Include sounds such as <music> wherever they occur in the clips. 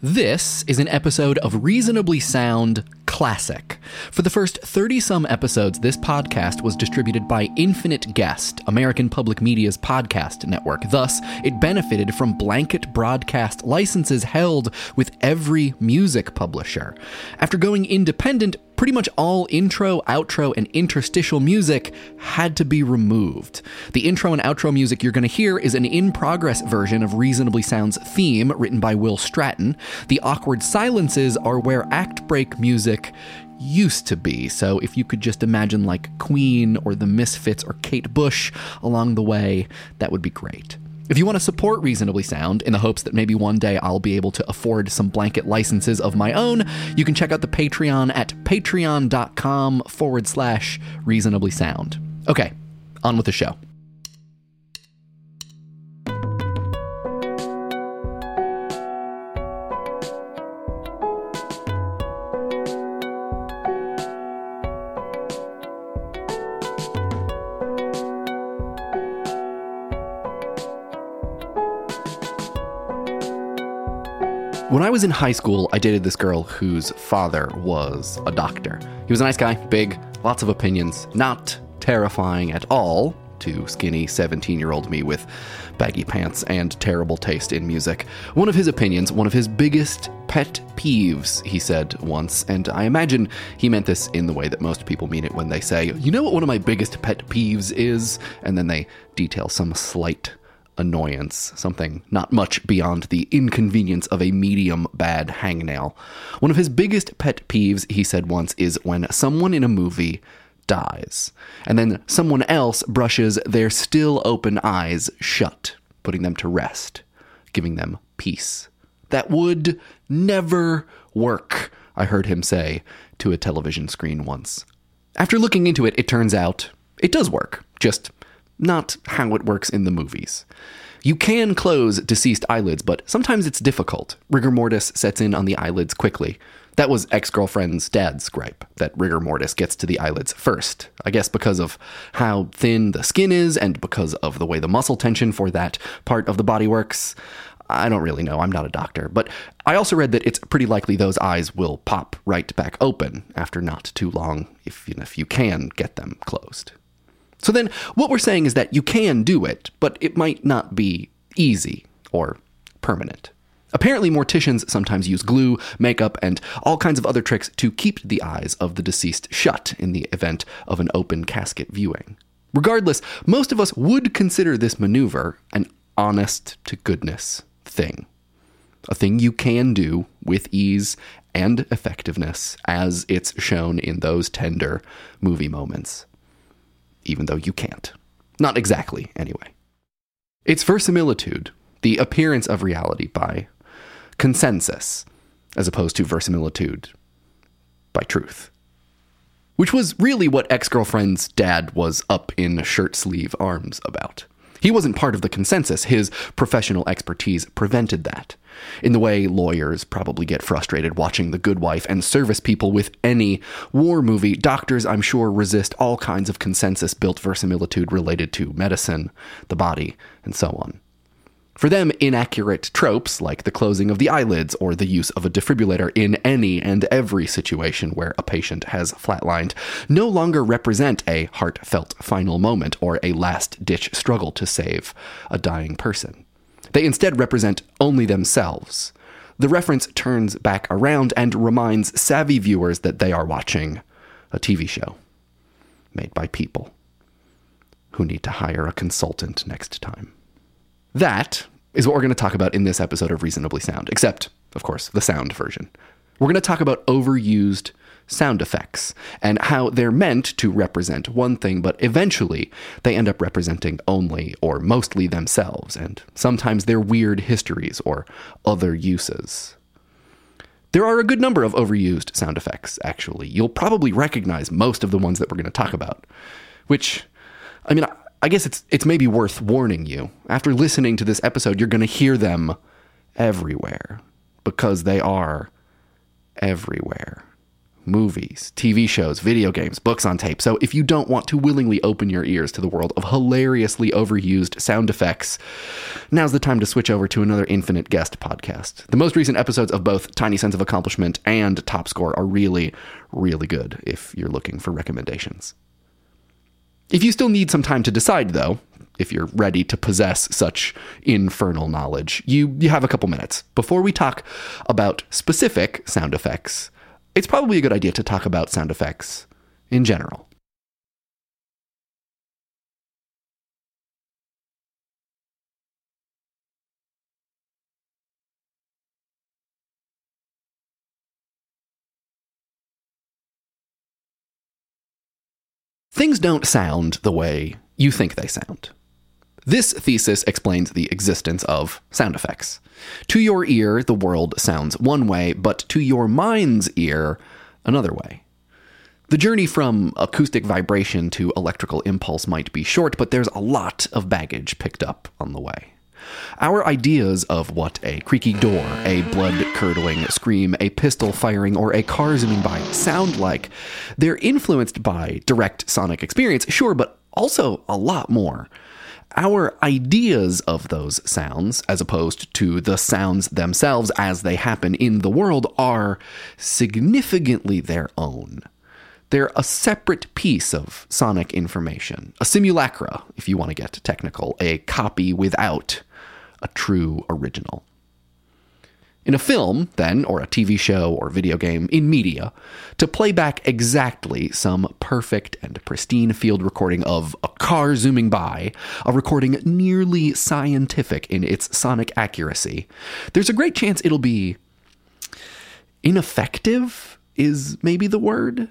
This is an episode of Reasonably Sound Classic. For the first 30 some episodes, this podcast was distributed by Infinite Guest, American Public Media's podcast network. Thus, it benefited from blanket broadcast licenses held with every music publisher. After going independent, pretty much all intro, outro, and interstitial music had to be removed. The intro and outro music you're going to hear is an in progress version of Reasonably Sound's theme, written by Will Stratton. The awkward silences are where act break music used to be. So if you could just imagine like Queen or the Misfits or Kate Bush along the way, that would be great. If you want to support Reasonably Sound in the hopes that maybe one day I'll be able to afford some blanket licenses of my own, you can check out the Patreon at patreon.com forward slash reasonably sound. Okay, on with the show. When I was in high school, I dated this girl whose father was a doctor. He was a nice guy, big, lots of opinions, not terrifying at all to skinny 17 year old me with baggy pants and terrible taste in music. One of his opinions, one of his biggest pet peeves, he said once, and I imagine he meant this in the way that most people mean it when they say, You know what one of my biggest pet peeves is? And then they detail some slight annoyance, something not much beyond the inconvenience of a medium bad hangnail. One of his biggest pet peeves, he said once, is when someone in a movie dies, and then someone else brushes their still open eyes shut, putting them to rest, giving them peace. That would never work, I heard him say to a television screen once. After looking into it, it turns out it does work, just not how it works in the movies. You can close deceased eyelids, but sometimes it's difficult. Rigor mortis sets in on the eyelids quickly. That was ex girlfriend's dad's gripe, that rigor mortis gets to the eyelids first. I guess because of how thin the skin is and because of the way the muscle tension for that part of the body works. I don't really know. I'm not a doctor. But I also read that it's pretty likely those eyes will pop right back open after not too long, if if you can get them closed. So then, what we're saying is that you can do it, but it might not be easy or permanent. Apparently, morticians sometimes use glue, makeup, and all kinds of other tricks to keep the eyes of the deceased shut in the event of an open casket viewing. Regardless, most of us would consider this maneuver an honest to goodness thing. A thing you can do with ease and effectiveness, as it's shown in those tender movie moments even though you can't. Not exactly, anyway. It's verisimilitude, the appearance of reality by consensus, as opposed to verisimilitude by truth. Which was really what ex girlfriend's dad was up in shirt sleeve arms about. He wasn't part of the consensus. His professional expertise prevented that. In the way lawyers probably get frustrated watching The Good Wife and service people with any war movie, doctors, I'm sure, resist all kinds of consensus built verisimilitude related to medicine, the body, and so on. For them, inaccurate tropes like the closing of the eyelids or the use of a defibrillator in any and every situation where a patient has flatlined no longer represent a heartfelt final moment or a last ditch struggle to save a dying person. They instead represent only themselves. The reference turns back around and reminds savvy viewers that they are watching a TV show made by people who need to hire a consultant next time. That is what we're going to talk about in this episode of Reasonably Sound, except, of course, the sound version. We're going to talk about overused sound effects and how they're meant to represent one thing, but eventually they end up representing only or mostly themselves and sometimes their weird histories or other uses. There are a good number of overused sound effects, actually. You'll probably recognize most of the ones that we're going to talk about, which, I mean, I guess it's it's maybe worth warning you. After listening to this episode, you're going to hear them everywhere because they are everywhere. movies, TV shows, video games, books on tape. So if you don't want to willingly open your ears to the world of hilariously overused sound effects, now's the time to switch over to another Infinite Guest podcast. The most recent episodes of both Tiny Sense of Accomplishment and Top Score are really, really good if you're looking for recommendations. If you still need some time to decide, though, if you're ready to possess such infernal knowledge, you, you have a couple minutes. Before we talk about specific sound effects, it's probably a good idea to talk about sound effects in general. Things don't sound the way you think they sound. This thesis explains the existence of sound effects. To your ear, the world sounds one way, but to your mind's ear, another way. The journey from acoustic vibration to electrical impulse might be short, but there's a lot of baggage picked up on the way. Our ideas of what a creaky door, a blood curdling scream, a pistol firing, or a car zooming by sound like, they're influenced by direct sonic experience, sure, but also a lot more. Our ideas of those sounds, as opposed to the sounds themselves as they happen in the world, are significantly their own. They're a separate piece of sonic information, a simulacra, if you want to get technical, a copy without a true original. In a film, then, or a TV show or video game, in media, to play back exactly some perfect and pristine field recording of a car zooming by, a recording nearly scientific in its sonic accuracy, there's a great chance it'll be ineffective, is maybe the word.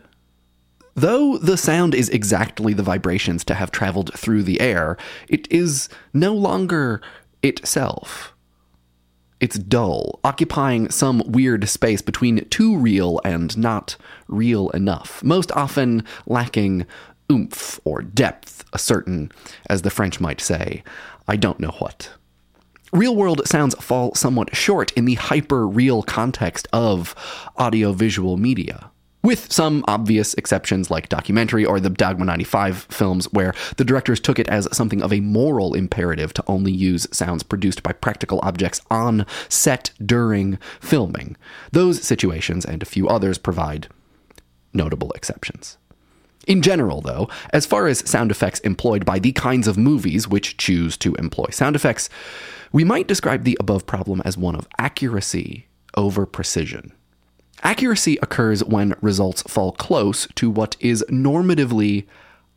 Though the sound is exactly the vibrations to have traveled through the air, it is no longer itself. It's dull, occupying some weird space between too real and not real enough, most often lacking oomph or depth, a certain, as the French might say, I don't know what. Real world sounds fall somewhat short in the hyper real context of audiovisual media with some obvious exceptions like documentary or the Dogma 95 films, where the directors took it as something of a moral imperative to only use sounds produced by practical objects on set during filming. Those situations and a few others provide notable exceptions. In general, though, as far as sound effects employed by the kinds of movies which choose to employ sound effects, we might describe the above problem as one of accuracy over precision. Accuracy occurs when results fall close to what is normatively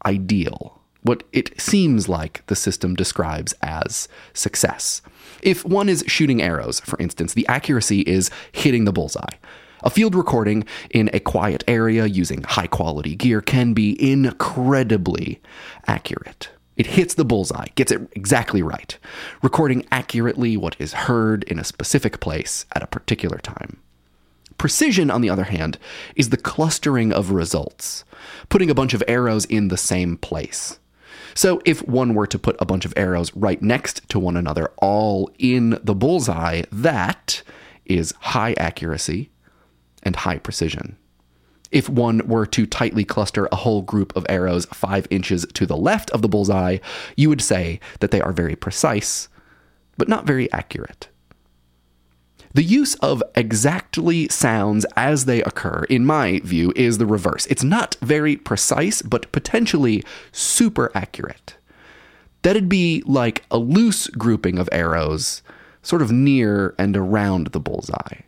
ideal, what it seems like the system describes as success. If one is shooting arrows, for instance, the accuracy is hitting the bullseye. A field recording in a quiet area using high quality gear can be incredibly accurate. It hits the bullseye, gets it exactly right, recording accurately what is heard in a specific place at a particular time. Precision, on the other hand, is the clustering of results, putting a bunch of arrows in the same place. So if one were to put a bunch of arrows right next to one another, all in the bullseye, that is high accuracy and high precision. If one were to tightly cluster a whole group of arrows five inches to the left of the bullseye, you would say that they are very precise, but not very accurate. The use of exactly sounds as they occur, in my view, is the reverse. It's not very precise, but potentially super accurate. That'd be like a loose grouping of arrows, sort of near and around the bullseye.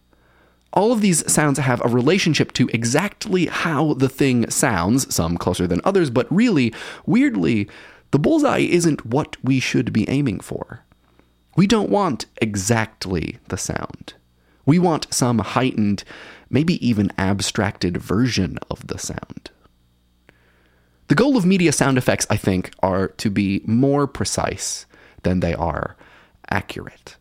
All of these sounds have a relationship to exactly how the thing sounds, some closer than others, but really, weirdly, the bullseye isn't what we should be aiming for. We don't want exactly the sound. We want some heightened, maybe even abstracted version of the sound. The goal of media sound effects, I think, are to be more precise than they are accurate.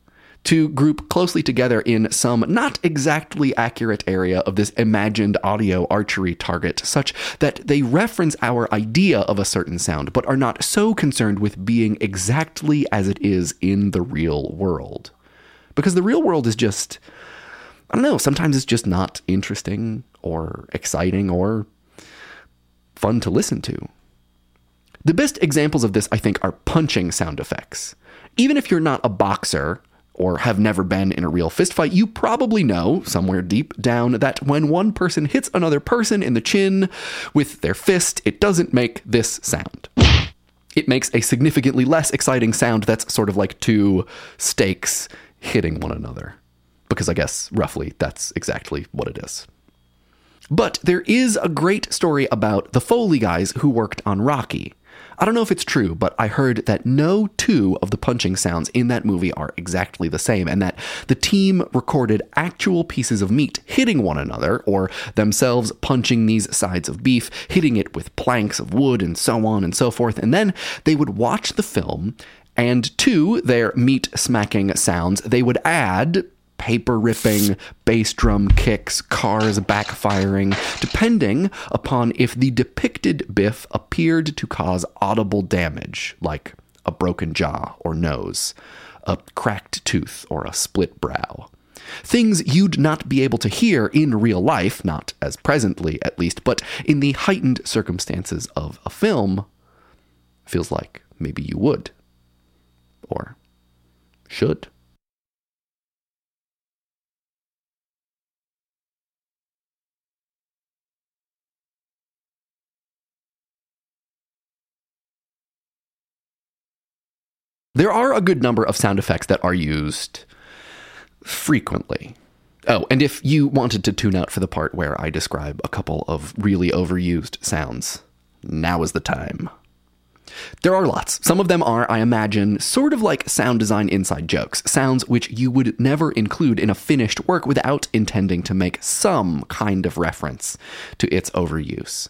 To group closely together in some not exactly accurate area of this imagined audio archery target, such that they reference our idea of a certain sound, but are not so concerned with being exactly as it is in the real world. Because the real world is just I don't know, sometimes it's just not interesting or exciting or fun to listen to. The best examples of this, I think, are punching sound effects. Even if you're not a boxer or have never been in a real fistfight, you probably know somewhere deep down that when one person hits another person in the chin with their fist, it doesn't make this sound. It makes a significantly less exciting sound that's sort of like two stakes hitting one another. Because I guess roughly that's exactly what it is. But there is a great story about the Foley guys who worked on Rocky. I don't know if it's true, but I heard that no two of the punching sounds in that movie are exactly the same, and that the team recorded actual pieces of meat hitting one another, or themselves punching these sides of beef, hitting it with planks of wood, and so on and so forth. And then they would watch the film, and to their meat smacking sounds, they would add paper ripping, bass drum kicks, cars backfiring, depending upon if the depicted Biff appeared to cause audible damage, like a broken jaw or nose, a cracked tooth, or a split brow. Things you'd not be able to hear in real life, not as presently at least, but in the heightened circumstances of a film, feels like maybe you would. Or should. There are a good number of sound effects that are used frequently. Oh, and if you wanted to tune out for the part where I describe a couple of really overused sounds, now is the time. There are lots. Some of them are, I imagine, sort of like sound design inside jokes, sounds which you would never include in a finished work without intending to make some kind of reference to its overuse.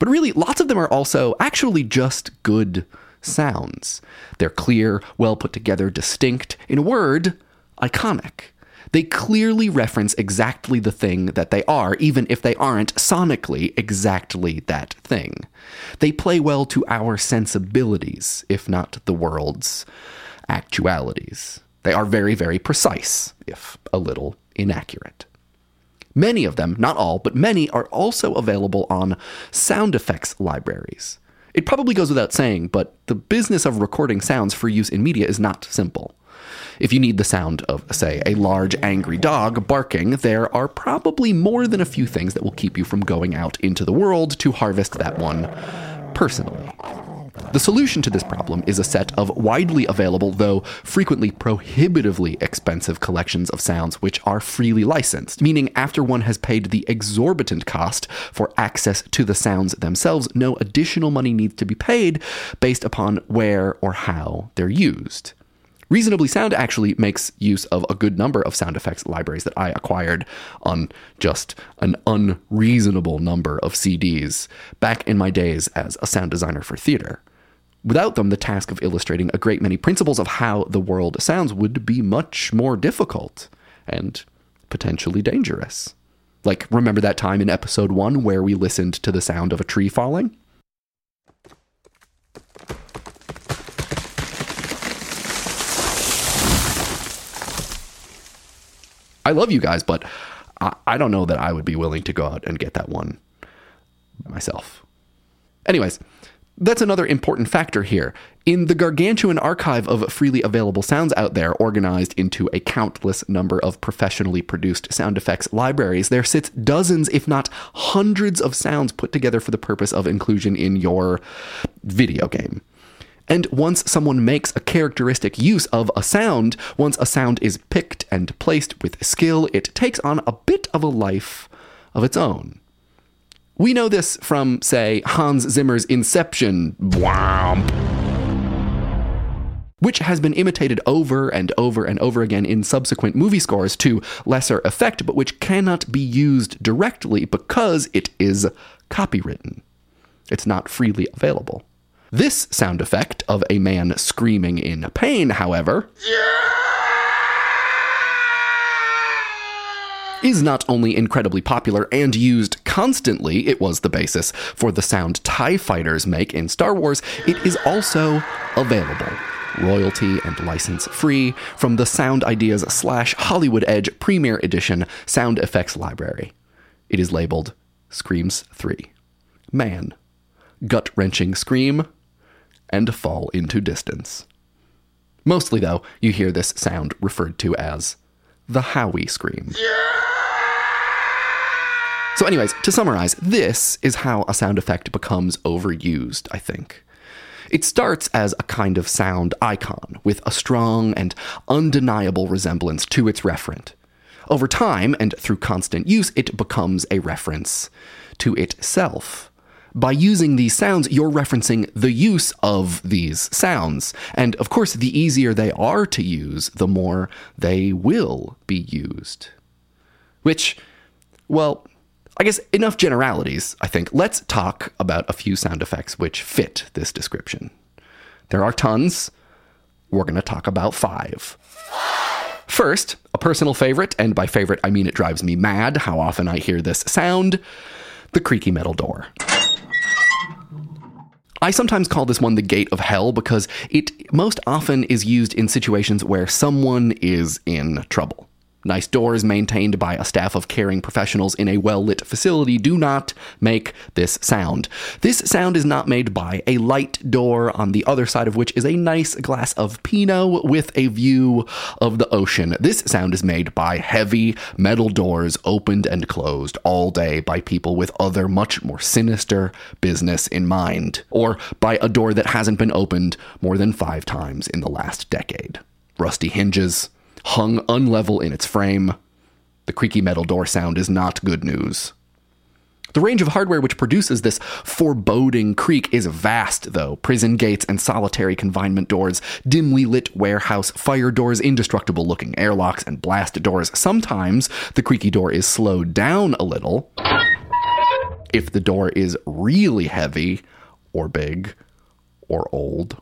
But really, lots of them are also actually just good sounds. They're clear, well put together, distinct, in a word, iconic. They clearly reference exactly the thing that they are, even if they aren't sonically exactly that thing. They play well to our sensibilities, if not the world's actualities. They are very, very precise, if a little inaccurate. Many of them, not all, but many, are also available on sound effects libraries. It probably goes without saying, but the business of recording sounds for use in media is not simple. If you need the sound of, say, a large angry dog barking, there are probably more than a few things that will keep you from going out into the world to harvest that one personally. The solution to this problem is a set of widely available, though frequently prohibitively expensive collections of sounds which are freely licensed, meaning after one has paid the exorbitant cost for access to the sounds themselves, no additional money needs to be paid based upon where or how they're used. Reasonably Sound actually makes use of a good number of sound effects libraries that I acquired on just an unreasonable number of CDs back in my days as a sound designer for theater. Without them, the task of illustrating a great many principles of how the world sounds would be much more difficult and potentially dangerous. Like, remember that time in episode one where we listened to the sound of a tree falling? I love you guys, but I, I don't know that I would be willing to go out and get that one myself. Anyways, that's another important factor here. In the gargantuan archive of freely available sounds out there, organized into a countless number of professionally produced sound effects libraries, there sits dozens, if not hundreds, of sounds put together for the purpose of inclusion in your video game. And once someone makes a characteristic use of a sound, once a sound is picked and placed with skill, it takes on a bit of a life of its own. We know this from, say, Hans Zimmer's Inception, which has been imitated over and over and over again in subsequent movie scores to lesser effect, but which cannot be used directly because it is copywritten. It's not freely available. This sound effect of a man screaming in pain, however, is not only incredibly popular and used constantly, it was the basis for the sound TIE fighters make in Star Wars, it is also available royalty and license free from the Sound Ideas slash Hollywood Edge Premiere Edition sound effects library. It is labeled Screams 3. Man. Gut wrenching scream and fall into distance. Mostly, though, you hear this sound referred to as the Howie scream. So, anyways, to summarize, this is how a sound effect becomes overused, I think. It starts as a kind of sound icon with a strong and undeniable resemblance to its referent. Over time, and through constant use, it becomes a reference to itself. By using these sounds, you're referencing the use of these sounds. And of course, the easier they are to use, the more they will be used. Which, well, I guess enough generalities, I think. Let's talk about a few sound effects which fit this description. There are tons. We're going to talk about five. First, a personal favorite, and by favorite I mean it drives me mad how often I hear this sound the creaky metal door. I sometimes call this one the gate of hell because it most often is used in situations where someone is in trouble. Nice doors maintained by a staff of caring professionals in a well lit facility do not make this sound. This sound is not made by a light door, on the other side of which is a nice glass of Pinot with a view of the ocean. This sound is made by heavy metal doors opened and closed all day by people with other much more sinister business in mind, or by a door that hasn't been opened more than five times in the last decade. Rusty hinges, hung unlevel in its frame. The creaky metal door sound is not good news. The range of hardware which produces this foreboding creak is vast, though. Prison gates and solitary confinement doors, dimly lit warehouse fire doors, indestructible looking airlocks, and blast doors. Sometimes the creaky door is slowed down a little. If the door is really heavy, or big, or old.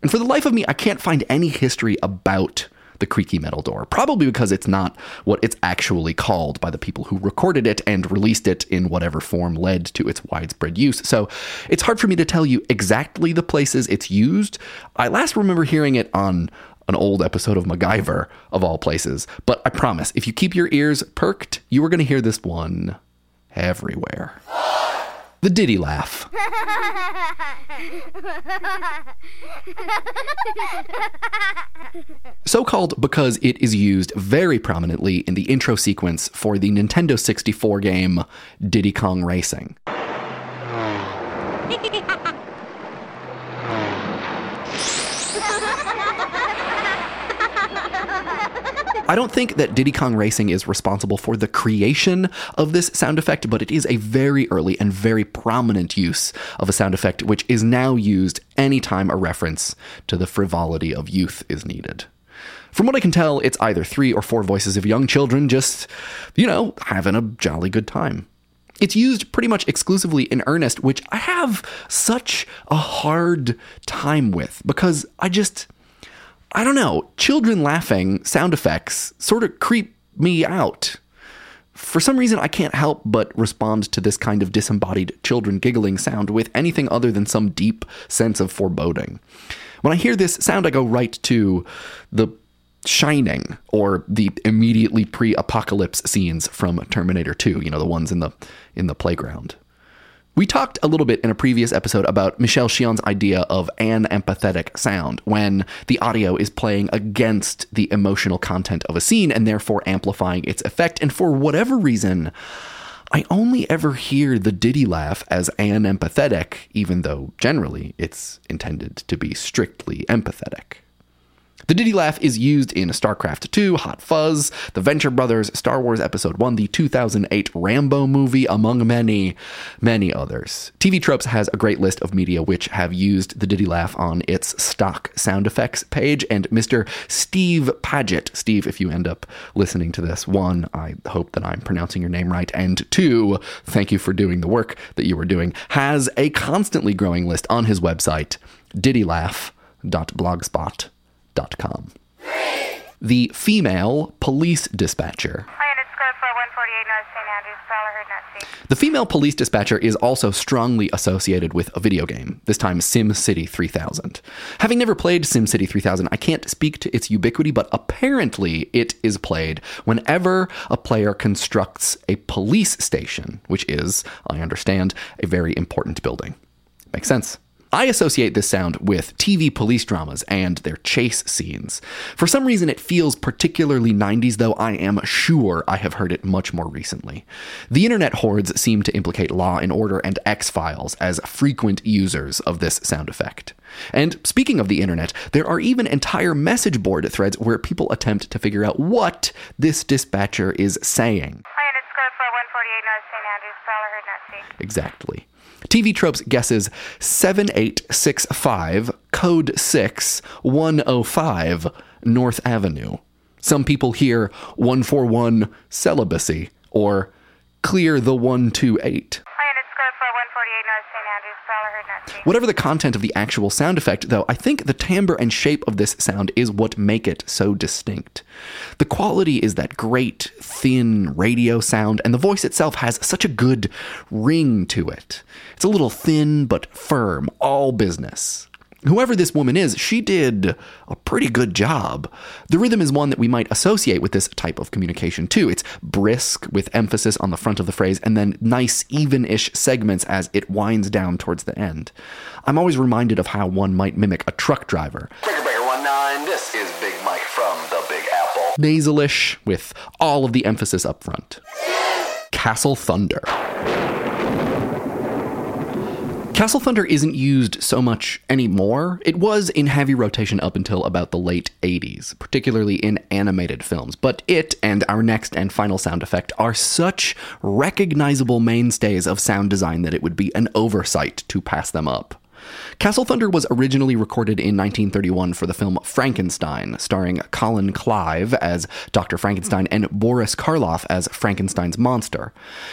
And for the life of me, I can't find any history about the creaky metal door. Probably because it's not what it's actually called by the people who recorded it and released it in whatever form led to its widespread use. So it's hard for me to tell you exactly the places it's used. I last remember hearing it on an old episode of MacGyver, of all places. But I promise, if you keep your ears perked, you are going to hear this one everywhere. The Diddy laugh. <laughs> so called because it is used very prominently in the intro sequence for the Nintendo 64 game Diddy Kong Racing. <laughs> I don't think that Diddy Kong Racing is responsible for the creation of this sound effect, but it is a very early and very prominent use of a sound effect, which is now used anytime a reference to the frivolity of youth is needed. From what I can tell, it's either three or four voices of young children just, you know, having a jolly good time. It's used pretty much exclusively in earnest, which I have such a hard time with because I just. I don't know, children laughing sound effects sort of creep me out. For some reason, I can't help but respond to this kind of disembodied children giggling sound with anything other than some deep sense of foreboding. When I hear this sound, I go right to the Shining or the immediately pre-apocalypse scenes from Terminator 2, you know, the ones in the in the playground. We talked a little bit in a previous episode about Michel Chion's idea of an empathetic sound when the audio is playing against the emotional content of a scene and therefore amplifying its effect. And for whatever reason, I only ever hear the Diddy laugh as an empathetic, even though generally it's intended to be strictly empathetic. The Diddy Laugh is used in StarCraft 2, Hot Fuzz, The Venture Brothers, Star Wars Episode 1, the 2008 Rambo movie, among many, many others. TV Tropes has a great list of media which have used the Diddy Laugh on its stock sound effects page, and Mr. Steve Paget, Steve, if you end up listening to this, one, I hope that I'm pronouncing your name right, and two, thank you for doing the work that you were doing, has a constantly growing list on his website, diddylaugh.blogspot.com The female police dispatcher. The female police dispatcher is also strongly associated with a video game, this time SimCity 3000. Having never played SimCity 3000, I can't speak to its ubiquity, but apparently it is played whenever a player constructs a police station, which is, I understand, a very important building. Makes sense. I associate this sound with TV police dramas and their chase scenes. For some reason, it feels particularly 90s, though I am sure I have heard it much more recently. The internet hordes seem to implicate Law and Order and X Files as frequent users of this sound effect. And speaking of the internet, there are even entire message board threads where people attempt to figure out what this dispatcher is saying. Hi, and it's code for 148 North St. Andrews. Prowler heard not seen. Exactly. TV Tropes guesses 7865, code 6, 105, North Avenue. Some people hear 141 celibacy or clear the 128. Hi, and it's code for 148 North St. Andrews. Prowler heard not seen. Whatever the content of the actual sound effect, though, I think the timbre and shape of this sound is what make it so distinct. The quality is that great, thin radio sound, and the voice itself has such a good ring to it. It's a little thin but firm, all business. Whoever this woman is, she did a pretty good job. The rhythm is one that we might associate with this type of communication too. It's brisk, with emphasis on the front of the phrase, and then nice, even ish segments as it winds down towards the end. I'm always reminded of how one might mimic a truck driver. Breaker Breaker 19, this is Big Mike from the Big Apple. Nasalish, with all of the emphasis up front. Castle Thunder. Castle Thunder isn't used so much anymore. It was in heavy rotation up until about the late 80s, particularly in animated films. But it and our next and final sound effect are such recognizable mainstays of sound design that it would be an oversight to pass them up. Castle Thunder was originally recorded in 1931 for the film Frankenstein, starring Colin Clive as Dr. Frankenstein and Boris Karloff as Frankenstein's monster.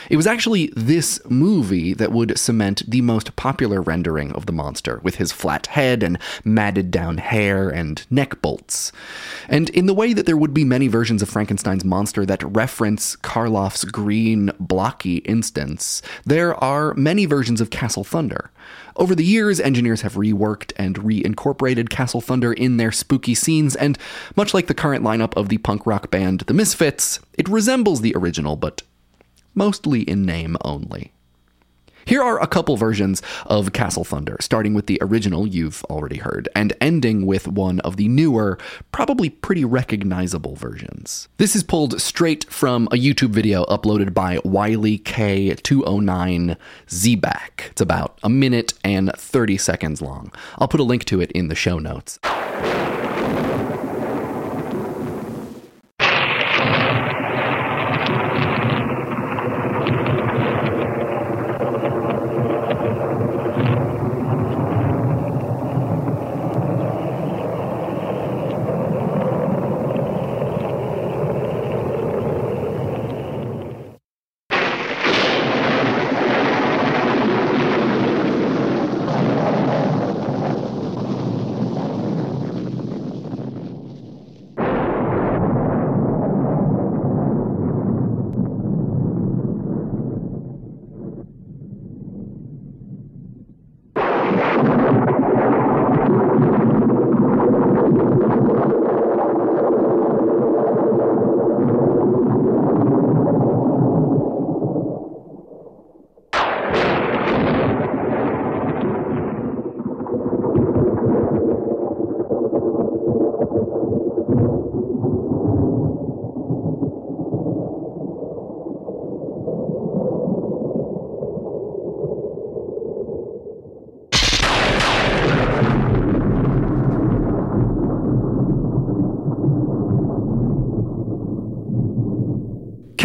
It was actually this movie that would cement the most popular rendering of the monster, with his flat head and matted down hair and neck bolts. And in the way that there would be many versions of Frankenstein's monster that reference Karloff's green, blocky instance, there are many versions of Castle Thunder. Over the years, engineers have reworked and reincorporated Castle Thunder in their spooky scenes, and much like the current lineup of the punk rock band The Misfits, it resembles the original, but mostly in name only. Here are a couple versions of Castle Thunder, starting with the original you've already heard, and ending with one of the newer, probably pretty recognizable versions. This is pulled straight from a YouTube video uploaded by Wiley K209 Zback. It's about a minute and 30 seconds long. I'll put a link to it in the show notes.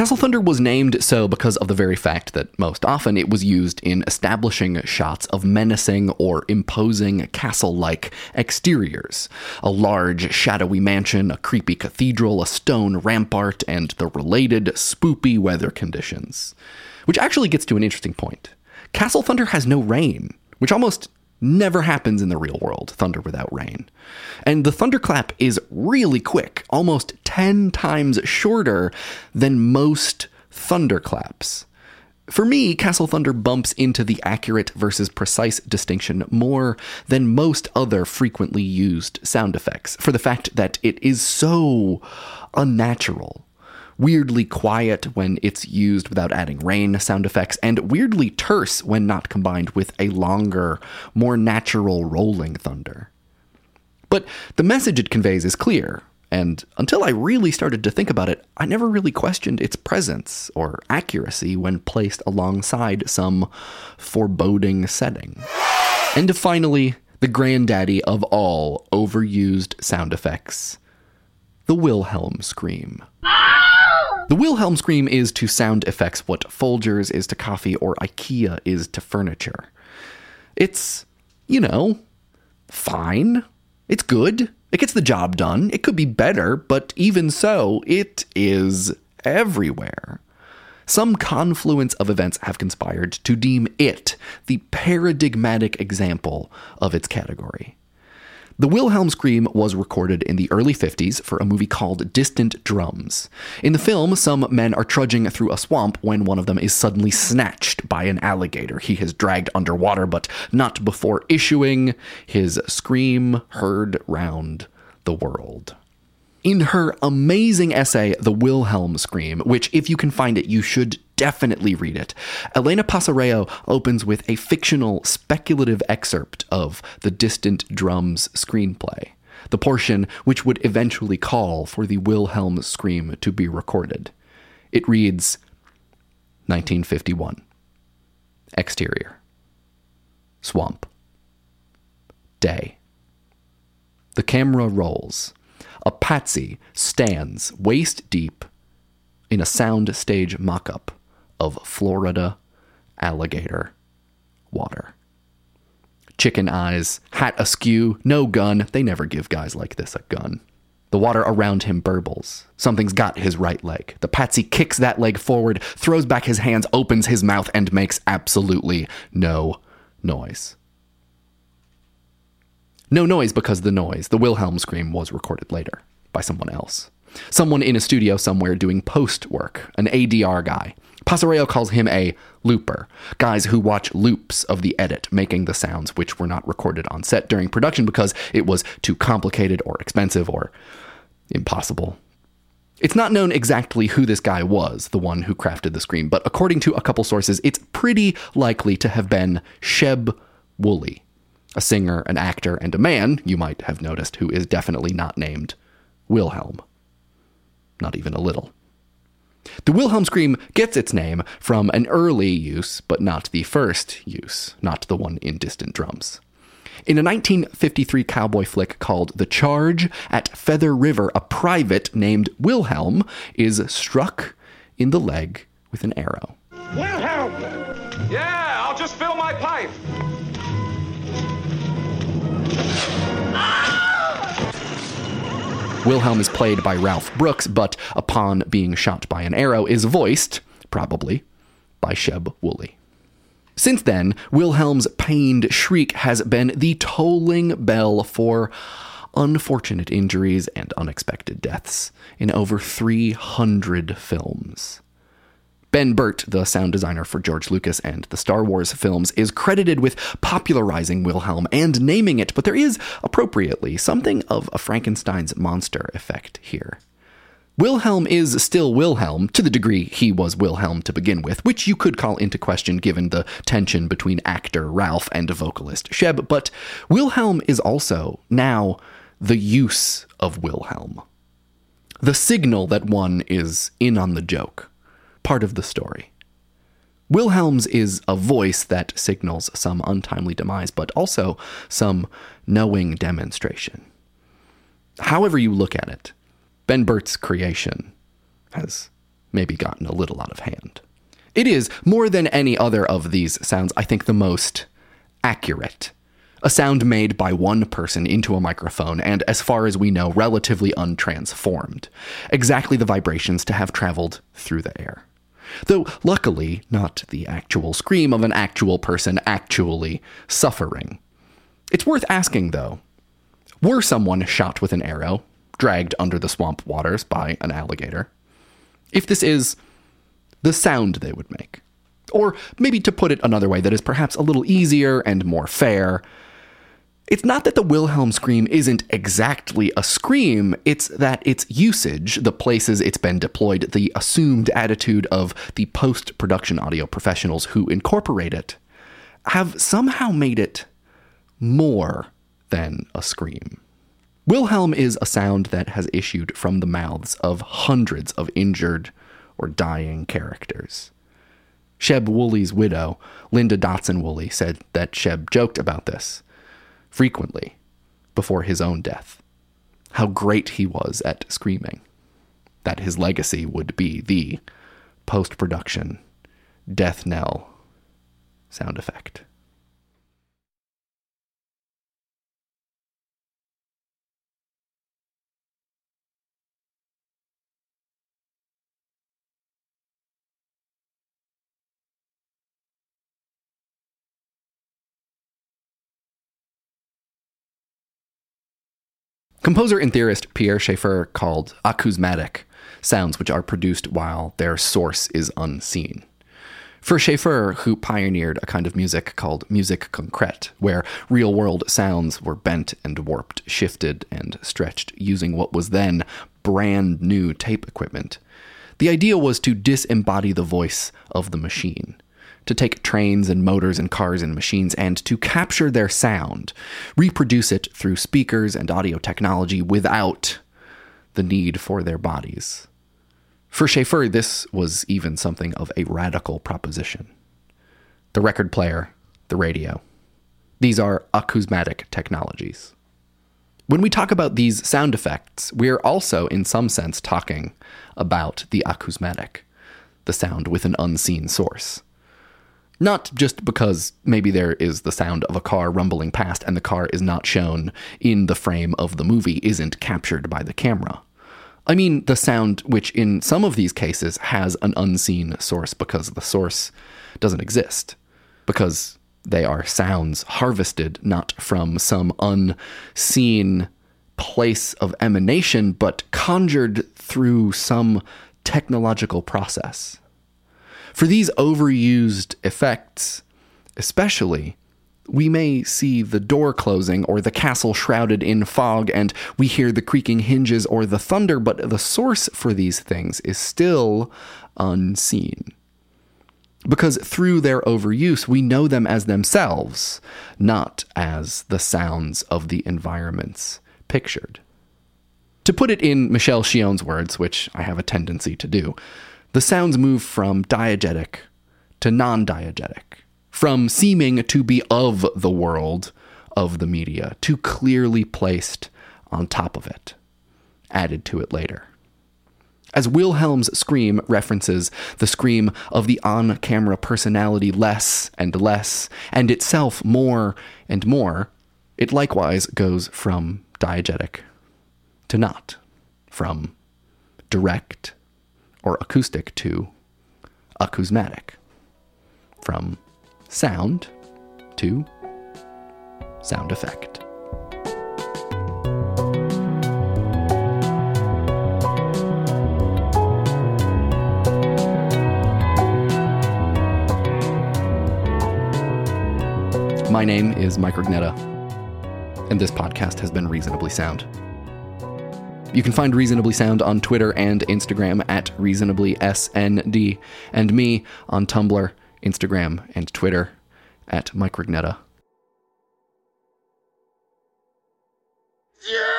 Castle Thunder was named so because of the very fact that most often it was used in establishing shots of menacing or imposing castle like exteriors. A large, shadowy mansion, a creepy cathedral, a stone rampart, and the related spoopy weather conditions. Which actually gets to an interesting point. Castle Thunder has no rain, which almost never happens in the real world, thunder without rain. And the thunderclap is really quick, almost 10 times shorter than most thunderclaps. For me, Castle Thunder bumps into the accurate versus precise distinction more than most other frequently used sound effects, for the fact that it is so unnatural. Weirdly quiet when it's used without adding rain sound effects, and weirdly terse when not combined with a longer, more natural rolling thunder. But the message it conveys is clear, and until I really started to think about it, I never really questioned its presence or accuracy when placed alongside some foreboding setting. And finally, the granddaddy of all overused sound effects the Wilhelm scream. The Wilhelm scream is to sound effects what Folgers is to coffee or IKEA is to furniture. It's, you know, fine. It's good. It gets the job done. It could be better, but even so, it is everywhere. Some confluence of events have conspired to deem it the paradigmatic example of its category. The Wilhelm scream was recorded in the early 50s for a movie called Distant Drums. In the film, some men are trudging through a swamp when one of them is suddenly snatched by an alligator. He is dragged underwater, but not before issuing his scream heard round the world. In her amazing essay, The Wilhelm Scream, which, if you can find it, you should definitely read it, Elena Passarello opens with a fictional, speculative excerpt of the Distant Drums screenplay, the portion which would eventually call for the Wilhelm Scream to be recorded. It reads 1951. Exterior Swamp. Day. The camera rolls a patsy stands waist deep in a soundstage mock up of Florida alligator water. Chicken eyes, hat askew, no gun. They never give guys like this a gun. The water around him burbles. Something's got his right leg. The patsy kicks that leg forward, throws back his hands, opens his mouth, and makes absolutely no noise. No noise because the noise, the Wilhelm scream, was recorded later by someone else. Someone in a studio somewhere doing post work, an ADR guy. Passarello calls him a looper, guys who watch loops of the edit, making the sounds which were not recorded on set during production because it was too complicated or expensive or impossible. It's not known exactly who this guy was, the one who crafted the scream, but according to a couple sources, it's pretty likely to have been Sheb Wooley, a singer, an actor, and a man, you might have noticed, who is definitely not named Wilhelm. Not even a little. The Wilhelm scream gets its name from an early use, but not the first use, not the one in distant drums. In a 1953 cowboy flick called The Charge at Feather River, a private named Wilhelm is struck in the leg with an arrow. Wilhelm! Wilhelm is played by Ralph Brooks, but upon being shot by an arrow, is voiced, probably, by Sheb Wooley. Since then, Wilhelm's pained shriek has been the tolling bell for unfortunate injuries and unexpected deaths in over 300 films. Ben Burtt, the sound designer for George Lucas and the Star Wars films, is credited with popularizing Wilhelm and naming it, but there is, appropriately, something of a Frankenstein's monster effect here. Wilhelm is still Wilhelm, to the degree he was Wilhelm to begin with, which you could call into question given the tension between actor Ralph and vocalist Sheb, but Wilhelm is also, now, the use of Wilhelm. The signal that one is in on the joke part of the story. Wilhelm's is a voice that signals some untimely demise, but also some knowing demonstration. However, you look at it, Ben Burtt's creation has maybe gotten a little out of hand. It is, more than any other of these sounds, I think the most accurate. A sound made by one person into a microphone, and as far as we know, relatively untransformed. Exactly the vibrations to have traveled through the air. Though, luckily, not the actual scream of an actual person actually suffering. It's worth asking, though were someone shot with an arrow, dragged under the swamp waters by an alligator, if this is the sound they would make? Or maybe to put it another way that is perhaps a little easier and more fair, it's not that the Wilhelm scream isn't exactly a scream, it's that its usage, the places it's been deployed, the assumed attitude of the post production audio professionals who incorporate it, have somehow made it more than a scream. Wilhelm is a sound that has issued from the mouths of hundreds of injured or dying characters. Sheb Wooley's widow, Linda Dotson Woolley, said that Sheb joked about this frequently before his own death. How great he was at screaming. That his legacy would be the post production death knell sound effect. Composer and theorist Pierre Schaeffer called acousmatic sounds which are produced while their source is unseen. For Schaeffer, who pioneered a kind of music called musique concrète, where real world sounds were bent and warped, shifted and stretched using what was then brand new tape equipment, the idea was to disembody the voice of the machine to take trains and motors and cars and machines and to capture their sound, reproduce it through speakers and audio technology without the need for their bodies. For Schaeffer, this was even something of a radical proposition. The record player, the radio. These are acousmatic technologies. When we talk about these sound effects, we're also, in some sense, talking about the acousmatic, the sound with an unseen source. Not just because maybe there is the sound of a car rumbling past and the car is not shown in the frame of the movie, isn't captured by the camera. I mean, the sound, which in some of these cases has an unseen source because the source doesn't exist. Because they are sounds harvested not from some unseen place of emanation, but conjured through some technological process. For these overused effects, especially, we may see the door closing or the castle shrouded in fog, and we hear the creaking hinges or the thunder, but the source for these things is still unseen. Because through their overuse, we know them as themselves, not as the sounds of the environments pictured. To put it in Michel Chion's words, which I have a tendency to do, the sounds move from diegetic to non diegetic, from seeming to be of the world of the media to clearly placed on top of it, added to it later. As Wilhelm's scream references the scream of the on camera personality less and less, and itself more and more, it likewise goes from diegetic to not, from direct or acoustic to acousmatic. From sound to sound effect. My name is Mike Rugnetta, and this podcast has been Reasonably Sound. You can find Reasonably Sound on Twitter and Instagram at ReasonablySND, and me on Tumblr, Instagram, and Twitter at Mike Rugnetta. Yeah!